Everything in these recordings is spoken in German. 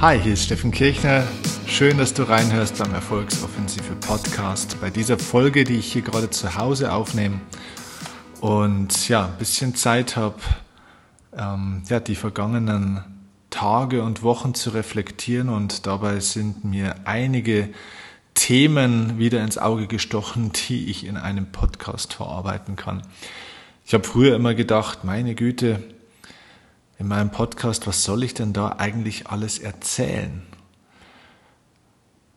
Hi, hier ist Steffen Kirchner. Schön, dass du reinhörst beim Erfolgsoffensive Podcast. Bei dieser Folge, die ich hier gerade zu Hause aufnehme und ja, ein bisschen Zeit habe, ähm, ja, die vergangenen Tage und Wochen zu reflektieren und dabei sind mir einige Themen wieder ins Auge gestochen, die ich in einem Podcast verarbeiten kann. Ich habe früher immer gedacht, meine Güte, in meinem Podcast, was soll ich denn da eigentlich alles erzählen?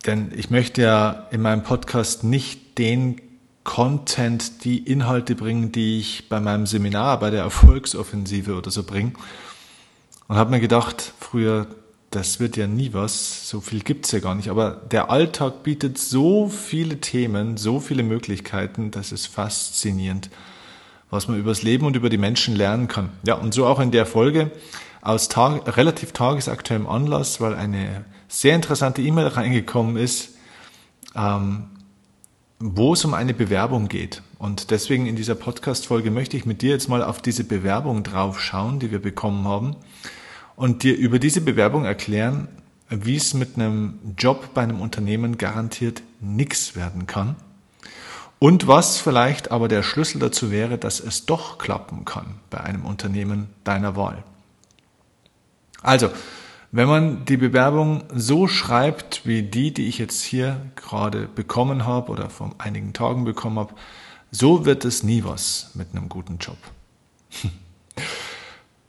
Denn ich möchte ja in meinem Podcast nicht den Content, die Inhalte bringen, die ich bei meinem Seminar, bei der Erfolgsoffensive oder so bringe. Und habe mir gedacht, früher, das wird ja nie was, so viel gibt's ja gar nicht. Aber der Alltag bietet so viele Themen, so viele Möglichkeiten, das ist faszinierend was man übers Leben und über die Menschen lernen kann. Ja, und so auch in der Folge aus Tag, relativ tagesaktuellem Anlass, weil eine sehr interessante E-Mail reingekommen ist, ähm, wo es um eine Bewerbung geht. Und deswegen in dieser Podcast-Folge möchte ich mit dir jetzt mal auf diese Bewerbung draufschauen, die wir bekommen haben, und dir über diese Bewerbung erklären, wie es mit einem Job bei einem Unternehmen garantiert nichts werden kann und was vielleicht aber der Schlüssel dazu wäre, dass es doch klappen kann bei einem Unternehmen deiner Wahl. Also, wenn man die Bewerbung so schreibt wie die, die ich jetzt hier gerade bekommen habe oder vor einigen Tagen bekommen habe, so wird es nie was mit einem guten Job.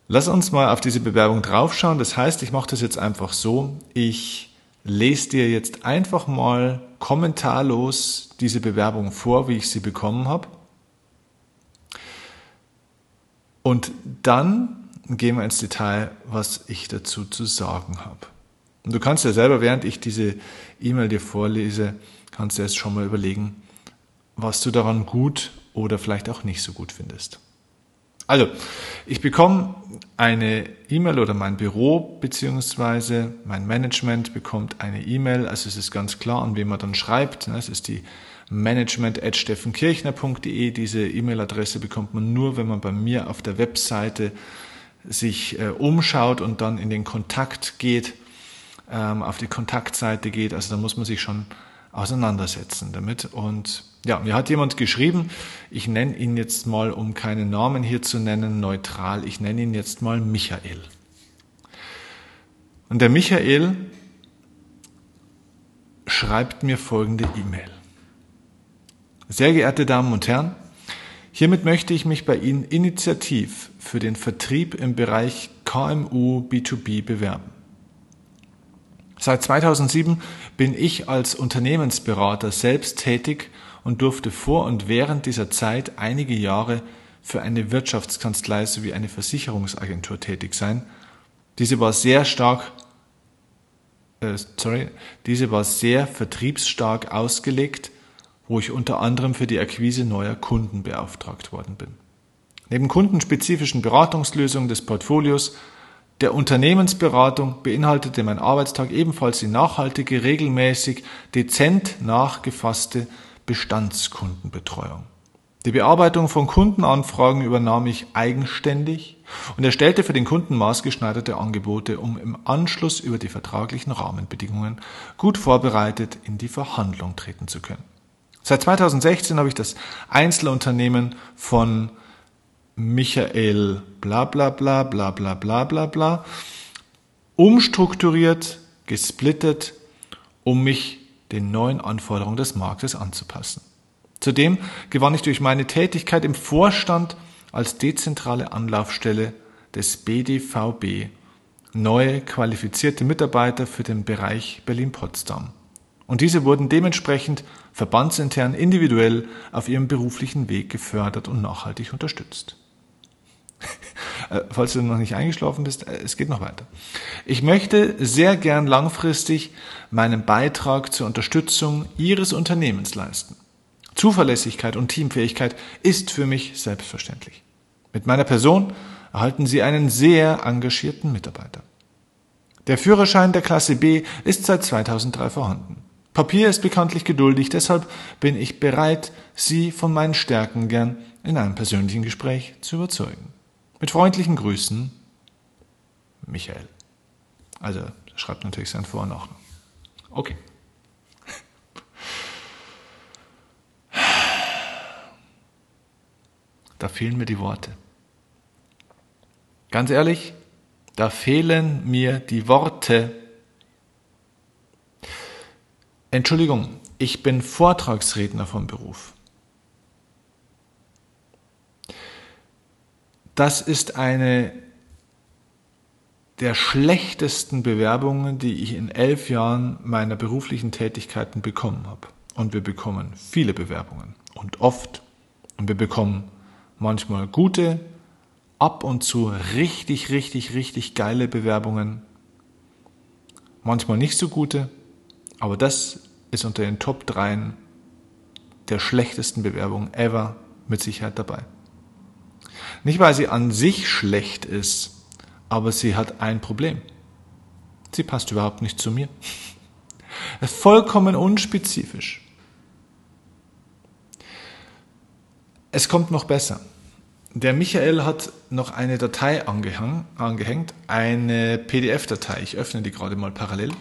Lass uns mal auf diese Bewerbung draufschauen. Das heißt, ich mache das jetzt einfach so. Ich lese dir jetzt einfach mal kommentarlos diese Bewerbung vor, wie ich sie bekommen habe. Und dann gehen wir ins Detail, was ich dazu zu sagen habe. Und du kannst ja selber, während ich diese E-Mail dir vorlese, kannst du erst schon mal überlegen, was du daran gut oder vielleicht auch nicht so gut findest. Also, ich bekomme eine E-Mail oder mein Büro beziehungsweise mein Management bekommt eine E-Mail. Also es ist ganz klar, an wen man dann schreibt. Es ist die management.steffenkirchner.de. Diese E-Mail-Adresse bekommt man nur, wenn man bei mir auf der Webseite sich äh, umschaut und dann in den Kontakt geht, ähm, auf die Kontaktseite geht. Also da muss man sich schon auseinandersetzen damit. Und ja, mir hat jemand geschrieben, ich nenne ihn jetzt mal, um keinen Namen hier zu nennen, neutral, ich nenne ihn jetzt mal Michael. Und der Michael schreibt mir folgende E-Mail. Sehr geehrte Damen und Herren, hiermit möchte ich mich bei Ihnen initiativ für den Vertrieb im Bereich KMU B2B bewerben. Seit 2007 bin ich als Unternehmensberater selbst tätig und durfte vor und während dieser Zeit einige Jahre für eine Wirtschaftskanzlei sowie eine Versicherungsagentur tätig sein. Diese war sehr stark, äh, sorry, diese war sehr vertriebsstark ausgelegt, wo ich unter anderem für die Akquise neuer Kunden beauftragt worden bin. Neben kundenspezifischen Beratungslösungen des Portfolios der Unternehmensberatung beinhaltete mein Arbeitstag ebenfalls die nachhaltige, regelmäßig, dezent nachgefasste Bestandskundenbetreuung. Die Bearbeitung von Kundenanfragen übernahm ich eigenständig und erstellte für den Kunden maßgeschneiderte Angebote, um im Anschluss über die vertraglichen Rahmenbedingungen gut vorbereitet in die Verhandlung treten zu können. Seit 2016 habe ich das Einzelunternehmen von Michael bla bla bla bla bla bla bla bla umstrukturiert, gesplittet, um mich den neuen Anforderungen des Marktes anzupassen. Zudem gewann ich durch meine Tätigkeit im Vorstand als dezentrale Anlaufstelle des BDVB neue qualifizierte Mitarbeiter für den Bereich Berlin-Potsdam. Und diese wurden dementsprechend verbandsintern individuell auf ihrem beruflichen Weg gefördert und nachhaltig unterstützt. Äh, falls du noch nicht eingeschlafen bist, äh, es geht noch weiter. Ich möchte sehr gern langfristig meinen Beitrag zur Unterstützung Ihres Unternehmens leisten. Zuverlässigkeit und Teamfähigkeit ist für mich selbstverständlich. Mit meiner Person erhalten Sie einen sehr engagierten Mitarbeiter. Der Führerschein der Klasse B ist seit 2003 vorhanden. Papier ist bekanntlich geduldig, deshalb bin ich bereit, Sie von meinen Stärken gern in einem persönlichen Gespräch zu überzeugen. Mit freundlichen Grüßen, Michael. Also Schreibt natürlich sein Vor- und Nachnamen. Okay. Da fehlen mir die Worte. Ganz ehrlich, da fehlen mir die Worte. Entschuldigung, ich bin Vortragsredner vom Beruf. Das ist eine der schlechtesten Bewerbungen, die ich in elf Jahren meiner beruflichen Tätigkeiten bekommen habe. Und wir bekommen viele Bewerbungen und oft. Und wir bekommen manchmal gute, ab und zu richtig, richtig, richtig geile Bewerbungen. Manchmal nicht so gute, aber das ist unter den Top 3 der schlechtesten Bewerbungen ever mit Sicherheit dabei. Nicht, weil sie an sich schlecht ist, aber sie hat ein Problem. Sie passt überhaupt nicht zu mir. Vollkommen unspezifisch. Es kommt noch besser. Der Michael hat noch eine Datei angehängt, eine PDF-Datei. Ich öffne die gerade mal parallel.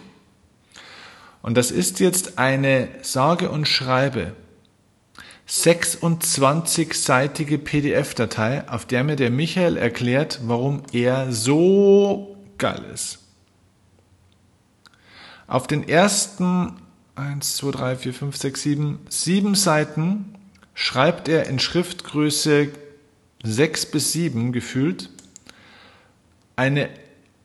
Und das ist jetzt eine sage und schreibe 26-seitige PDF-Datei, auf der mir der Michael erklärt, warum er so geil ist. Auf den ersten 1, 2, 3, 4, 5, 6, 7, 7 Seiten schreibt er in Schriftgröße sechs bis sieben gefühlt eine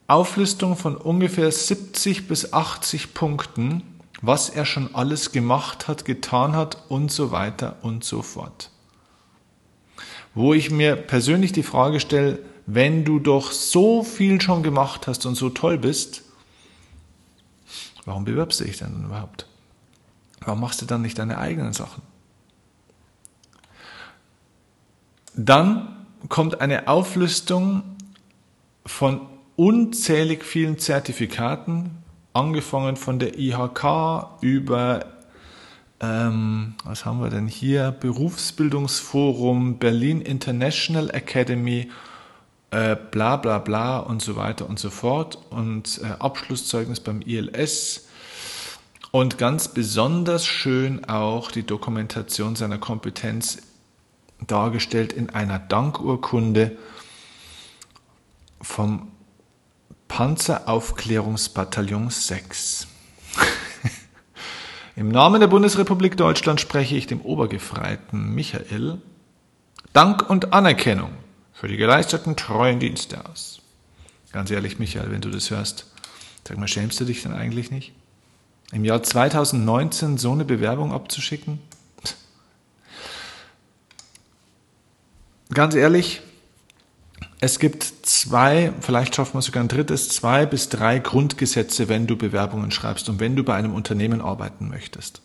Auflistung von ungefähr 70 bis 80 Punkten, was er schon alles gemacht hat, getan hat und so weiter und so fort. Wo ich mir persönlich die Frage stelle, wenn du doch so viel schon gemacht hast und so toll bist, warum bewirbst du dich denn überhaupt? Warum machst du dann nicht deine eigenen Sachen? Dann kommt eine Auflistung von unzählig vielen Zertifikaten, angefangen von der IHK über, ähm, was haben wir denn hier, Berufsbildungsforum, Berlin International Academy, äh, bla bla bla und so weiter und so fort und äh, Abschlusszeugnis beim ILS und ganz besonders schön auch die Dokumentation seiner Kompetenz dargestellt in einer Dankurkunde vom Panzeraufklärungsbataillon 6. Im Namen der Bundesrepublik Deutschland spreche ich dem Obergefreiten Michael Dank und Anerkennung für die geleisteten treuen Dienste aus. Ganz ehrlich, Michael, wenn du das hörst, sag mal, schämst du dich denn eigentlich nicht? Im Jahr 2019 so eine Bewerbung abzuschicken? ganz ehrlich, es gibt zwei, vielleicht schaffen wir sogar ein drittes, zwei bis drei Grundgesetze, wenn du Bewerbungen schreibst und wenn du bei einem Unternehmen arbeiten möchtest.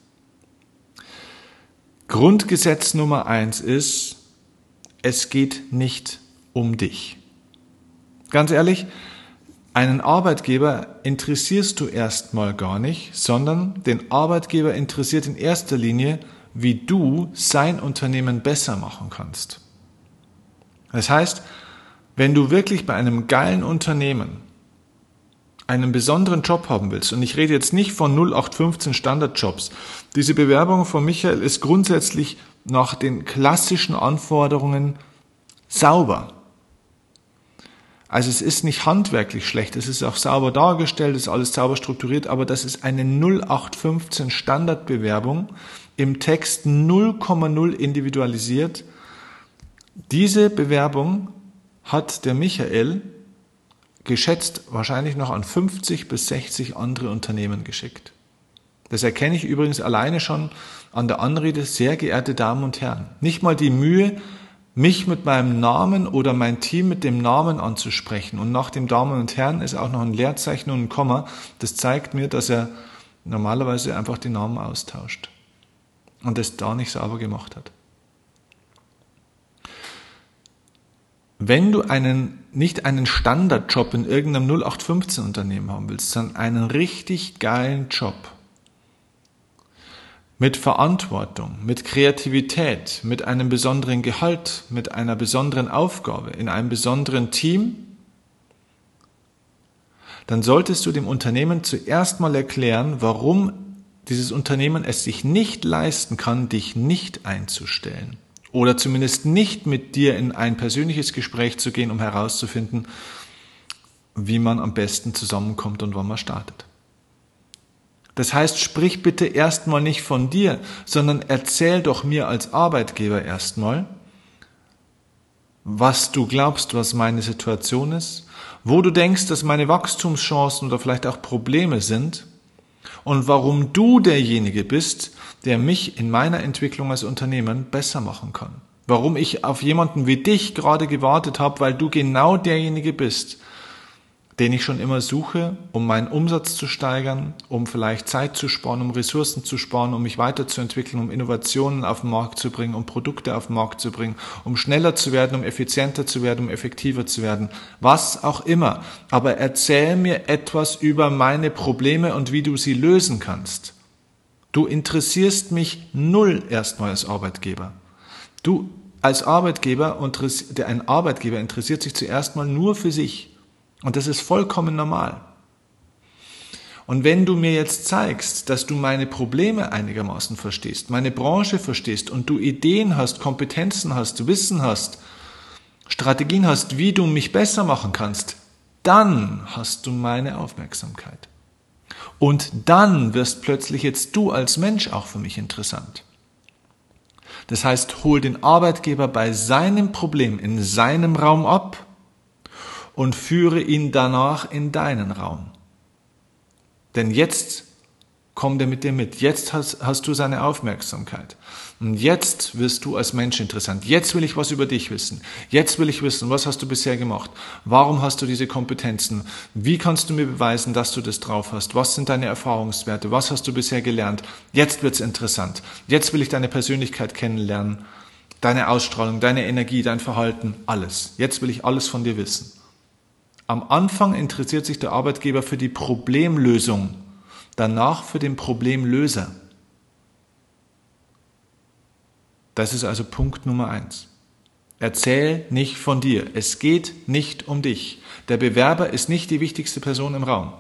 Grundgesetz Nummer eins ist, es geht nicht um dich. Ganz ehrlich, einen Arbeitgeber interessierst du erstmal gar nicht, sondern den Arbeitgeber interessiert in erster Linie, wie du sein Unternehmen besser machen kannst. Das heißt, wenn du wirklich bei einem geilen Unternehmen einen besonderen Job haben willst, und ich rede jetzt nicht von 0815 Standardjobs, diese Bewerbung von Michael ist grundsätzlich nach den klassischen Anforderungen sauber. Also es ist nicht handwerklich schlecht, es ist auch sauber dargestellt, es ist alles sauber strukturiert, aber das ist eine 0815 Standardbewerbung, im Text 0,0 individualisiert diese Bewerbung hat der Michael geschätzt wahrscheinlich noch an 50 bis 60 andere Unternehmen geschickt. Das erkenne ich übrigens alleine schon an der Anrede, sehr geehrte Damen und Herren. Nicht mal die Mühe, mich mit meinem Namen oder mein Team mit dem Namen anzusprechen. Und nach dem Damen und Herren ist auch noch ein Leerzeichen und ein Komma. Das zeigt mir, dass er normalerweise einfach die Namen austauscht. Und das da nicht sauber gemacht hat. Wenn du einen, nicht einen Standardjob in irgendeinem 0815 Unternehmen haben willst, sondern einen richtig geilen Job mit Verantwortung, mit Kreativität, mit einem besonderen Gehalt, mit einer besonderen Aufgabe, in einem besonderen Team, dann solltest du dem Unternehmen zuerst mal erklären, warum dieses Unternehmen es sich nicht leisten kann, dich nicht einzustellen. Oder zumindest nicht mit dir in ein persönliches Gespräch zu gehen, um herauszufinden, wie man am besten zusammenkommt und wann man startet. Das heißt, sprich bitte erstmal nicht von dir, sondern erzähl doch mir als Arbeitgeber erstmal, was du glaubst, was meine Situation ist, wo du denkst, dass meine Wachstumschancen oder vielleicht auch Probleme sind und warum du derjenige bist, der mich in meiner Entwicklung als Unternehmen besser machen kann. Warum ich auf jemanden wie dich gerade gewartet habe, weil du genau derjenige bist, den ich schon immer suche, um meinen Umsatz zu steigern, um vielleicht Zeit zu sparen, um Ressourcen zu sparen, um mich weiterzuentwickeln, um Innovationen auf den Markt zu bringen, um Produkte auf den Markt zu bringen, um schneller zu werden, um effizienter zu werden, um effektiver zu werden, was auch immer. Aber erzähl mir etwas über meine Probleme und wie du sie lösen kannst. Du interessierst mich null erstmal als Arbeitgeber. Du als Arbeitgeber, ein Arbeitgeber interessiert sich zuerst mal nur für sich. Und das ist vollkommen normal. Und wenn du mir jetzt zeigst, dass du meine Probleme einigermaßen verstehst, meine Branche verstehst und du Ideen hast, Kompetenzen hast, Wissen hast, Strategien hast, wie du mich besser machen kannst, dann hast du meine Aufmerksamkeit. Und dann wirst plötzlich jetzt du als Mensch auch für mich interessant. Das heißt, hol den Arbeitgeber bei seinem Problem in seinem Raum ab und führe ihn danach in deinen Raum. Denn jetzt kommt er mit dir mit. Jetzt hast, hast, du seine Aufmerksamkeit. Und jetzt wirst du als Mensch interessant. Jetzt will ich was über dich wissen. Jetzt will ich wissen, was hast du bisher gemacht? Warum hast du diese Kompetenzen? Wie kannst du mir beweisen, dass du das drauf hast? Was sind deine Erfahrungswerte? Was hast du bisher gelernt? Jetzt wird's interessant. Jetzt will ich deine Persönlichkeit kennenlernen. Deine Ausstrahlung, deine Energie, dein Verhalten, alles. Jetzt will ich alles von dir wissen. Am Anfang interessiert sich der Arbeitgeber für die Problemlösung, danach für den Problemlöser. Das ist also Punkt Nummer eins. Erzähl nicht von dir. Es geht nicht um dich. Der Bewerber ist nicht die wichtigste Person im Raum.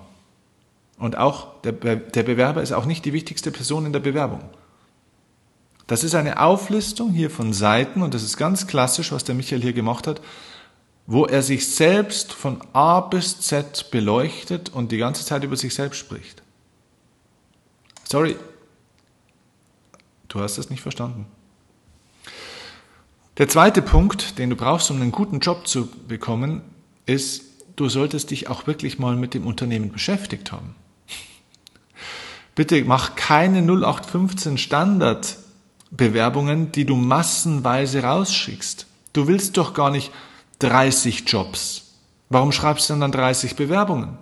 Und auch der, Be der Bewerber ist auch nicht die wichtigste Person in der Bewerbung. Das ist eine Auflistung hier von Seiten und das ist ganz klassisch, was der Michael hier gemacht hat wo er sich selbst von A bis Z beleuchtet und die ganze Zeit über sich selbst spricht. Sorry, du hast es nicht verstanden. Der zweite Punkt, den du brauchst, um einen guten Job zu bekommen, ist, du solltest dich auch wirklich mal mit dem Unternehmen beschäftigt haben. Bitte mach keine 0815 Standardbewerbungen, die du massenweise rausschickst. Du willst doch gar nicht 30 Jobs. Warum schreibst du dann 30 Bewerbungen?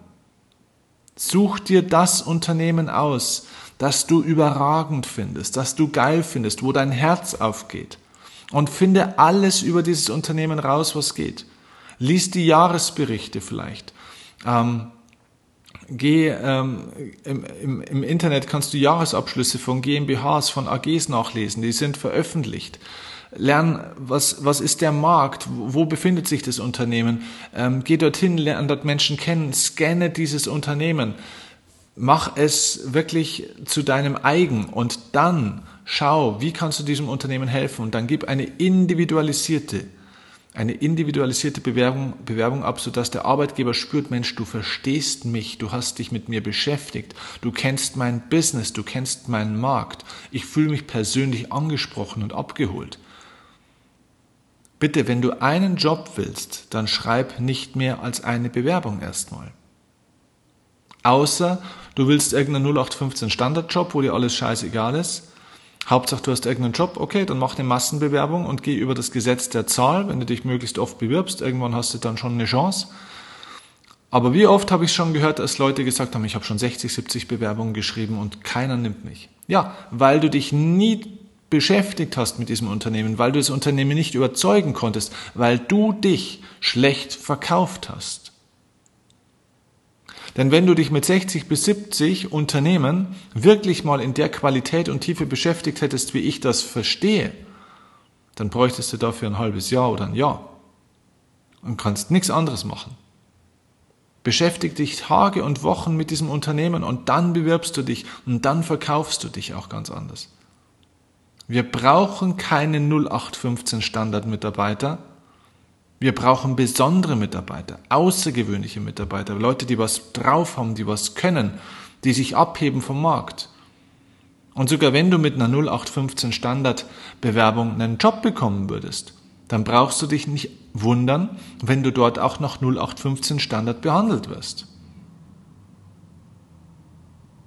Such dir das Unternehmen aus, das du überragend findest, das du geil findest, wo dein Herz aufgeht. Und finde alles über dieses Unternehmen raus, was geht. Lies die Jahresberichte vielleicht. Ähm, geh ähm, im, im, im Internet kannst du Jahresabschlüsse von GmbHs, von AGs nachlesen, die sind veröffentlicht. Lern, was, was ist der Markt, wo befindet sich das Unternehmen, ähm, geh dorthin, lern dort Menschen kennen, scanne dieses Unternehmen, mach es wirklich zu deinem eigen und dann schau, wie kannst du diesem Unternehmen helfen und dann gib eine individualisierte, eine individualisierte Bewerbung, Bewerbung ab, sodass der Arbeitgeber spürt, Mensch, du verstehst mich, du hast dich mit mir beschäftigt, du kennst mein Business, du kennst meinen Markt, ich fühle mich persönlich angesprochen und abgeholt. Bitte, wenn du einen Job willst, dann schreib nicht mehr als eine Bewerbung erstmal. Außer du willst irgendeinen 0815 Standardjob, wo dir alles scheißegal ist. Hauptsache du hast irgendeinen Job, okay, dann mach eine Massenbewerbung und geh über das Gesetz der Zahl. Wenn du dich möglichst oft bewirbst, irgendwann hast du dann schon eine Chance. Aber wie oft habe ich schon gehört, dass Leute gesagt haben, ich habe schon 60, 70 Bewerbungen geschrieben und keiner nimmt mich. Ja, weil du dich nie beschäftigt hast mit diesem Unternehmen, weil du das Unternehmen nicht überzeugen konntest, weil du dich schlecht verkauft hast. Denn wenn du dich mit 60 bis 70 Unternehmen wirklich mal in der Qualität und Tiefe beschäftigt hättest, wie ich das verstehe, dann bräuchtest du dafür ein halbes Jahr oder ein Jahr und kannst nichts anderes machen. Beschäftig dich Tage und Wochen mit diesem Unternehmen und dann bewirbst du dich und dann verkaufst du dich auch ganz anders. Wir brauchen keine 0815 Standardmitarbeiter. Wir brauchen besondere Mitarbeiter, außergewöhnliche Mitarbeiter, Leute, die was drauf haben, die was können, die sich abheben vom Markt. Und sogar wenn du mit einer 0815 Standardbewerbung einen Job bekommen würdest, dann brauchst du dich nicht wundern, wenn du dort auch nach 0815 Standard behandelt wirst.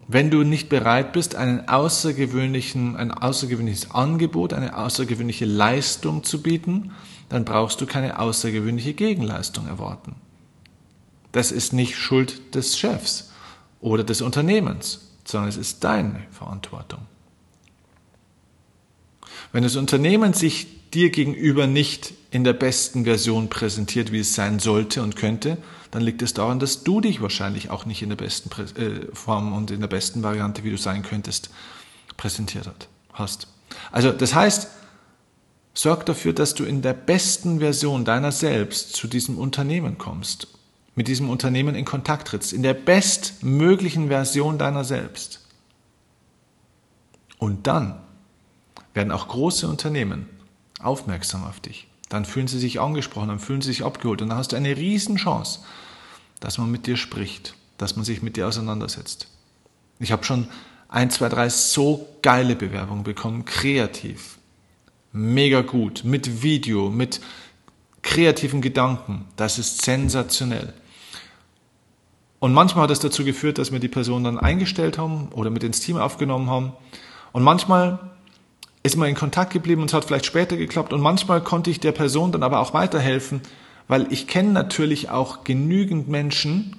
Wenn du nicht bereit bist, einen außergewöhnlichen, ein außergewöhnliches Angebot, eine außergewöhnliche Leistung zu bieten, dann brauchst du keine außergewöhnliche Gegenleistung erwarten. Das ist nicht Schuld des Chefs oder des Unternehmens, sondern es ist deine Verantwortung. Wenn das Unternehmen sich dir gegenüber nicht in der besten Version präsentiert, wie es sein sollte und könnte, dann liegt es daran, dass du dich wahrscheinlich auch nicht in der besten äh, Form und in der besten Variante, wie du sein könntest, präsentiert hast. Also das heißt, sorg dafür, dass du in der besten Version deiner selbst zu diesem Unternehmen kommst, mit diesem Unternehmen in Kontakt trittst, in der bestmöglichen Version deiner selbst. Und dann werden auch große Unternehmen aufmerksam auf dich. Dann fühlen sie sich angesprochen, dann fühlen sie sich abgeholt und dann hast du eine Riesenchance, dass man mit dir spricht, dass man sich mit dir auseinandersetzt. Ich habe schon ein, zwei, drei so geile Bewerbungen bekommen, kreativ, mega gut, mit Video, mit kreativen Gedanken. Das ist sensationell. Und manchmal hat es dazu geführt, dass wir die Person dann eingestellt haben oder mit ins Team aufgenommen haben. Und manchmal ist man in Kontakt geblieben und es hat vielleicht später geklappt und manchmal konnte ich der Person dann aber auch weiterhelfen, weil ich kenne natürlich auch genügend Menschen,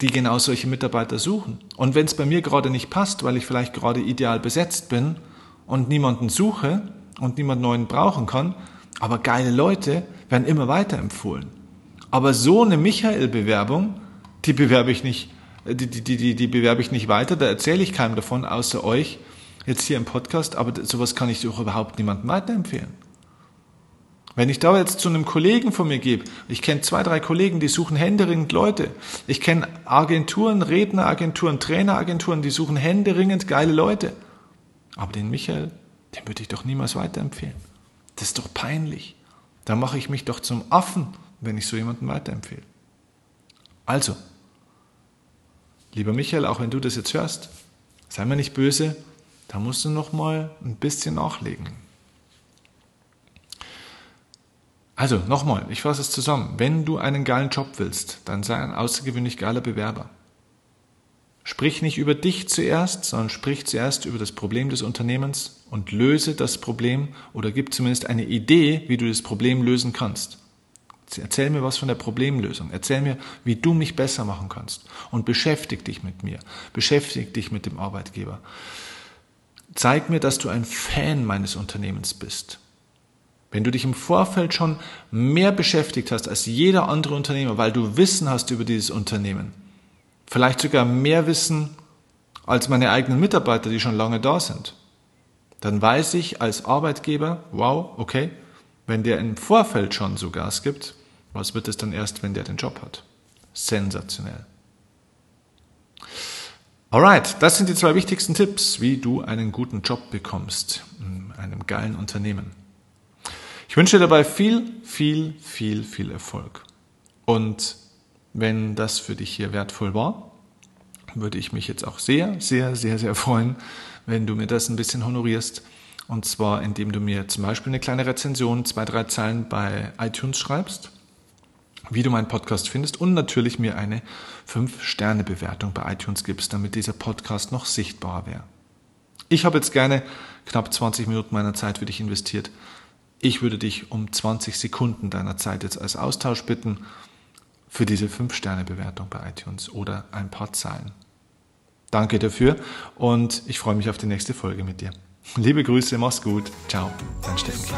die genau solche Mitarbeiter suchen. Und wenn es bei mir gerade nicht passt, weil ich vielleicht gerade ideal besetzt bin und niemanden suche und niemand neuen brauchen kann, aber geile Leute werden immer weiterempfohlen. Aber so eine Michael-Bewerbung, die bewerbe ich nicht, die, die, die, die bewerbe ich nicht weiter, da erzähle ich keinem davon, außer euch, jetzt hier im Podcast, aber sowas kann ich doch überhaupt niemandem weiterempfehlen. Wenn ich da jetzt zu einem Kollegen von mir gebe, ich kenne zwei, drei Kollegen, die suchen händeringend Leute. Ich kenne Agenturen, Redneragenturen, Traineragenturen, die suchen händeringend geile Leute. Aber den Michael, den würde ich doch niemals weiterempfehlen. Das ist doch peinlich. Da mache ich mich doch zum Affen, wenn ich so jemanden weiterempfehle. Also, lieber Michael, auch wenn du das jetzt hörst, sei mir nicht böse, da musst du noch mal ein bisschen nachlegen. Also nochmal, ich fasse es zusammen. Wenn du einen geilen Job willst, dann sei ein außergewöhnlich geiler Bewerber. Sprich nicht über dich zuerst, sondern sprich zuerst über das Problem des Unternehmens und löse das Problem oder gib zumindest eine Idee, wie du das Problem lösen kannst. Erzähl mir was von der Problemlösung. Erzähl mir, wie du mich besser machen kannst. Und beschäftig dich mit mir. Beschäftig dich mit dem Arbeitgeber. Zeig mir, dass du ein Fan meines Unternehmens bist. Wenn du dich im Vorfeld schon mehr beschäftigt hast als jeder andere Unternehmer, weil du Wissen hast über dieses Unternehmen, vielleicht sogar mehr Wissen als meine eigenen Mitarbeiter, die schon lange da sind, dann weiß ich als Arbeitgeber, wow, okay, wenn der im Vorfeld schon so Gas gibt, was wird es dann erst, wenn der den Job hat? Sensationell. Alright, das sind die zwei wichtigsten Tipps, wie du einen guten Job bekommst in einem geilen Unternehmen. Ich wünsche dir dabei viel, viel, viel, viel Erfolg. Und wenn das für dich hier wertvoll war, würde ich mich jetzt auch sehr, sehr, sehr, sehr freuen, wenn du mir das ein bisschen honorierst. Und zwar, indem du mir zum Beispiel eine kleine Rezension, zwei, drei Zeilen bei iTunes schreibst wie du meinen Podcast findest und natürlich mir eine 5-Sterne-Bewertung bei iTunes gibst, damit dieser Podcast noch sichtbarer wäre. Ich habe jetzt gerne knapp 20 Minuten meiner Zeit für dich investiert. Ich würde dich um 20 Sekunden deiner Zeit jetzt als Austausch bitten für diese 5-Sterne-Bewertung bei iTunes oder ein paar Zahlen. Danke dafür und ich freue mich auf die nächste Folge mit dir. Liebe Grüße, mach's gut. Ciao, dein Steffen.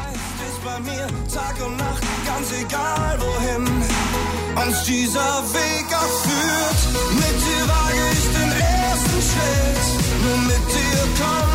Uns dieser Weg erführt, mit dir wage ich den ersten Schritt, nur mit dir komm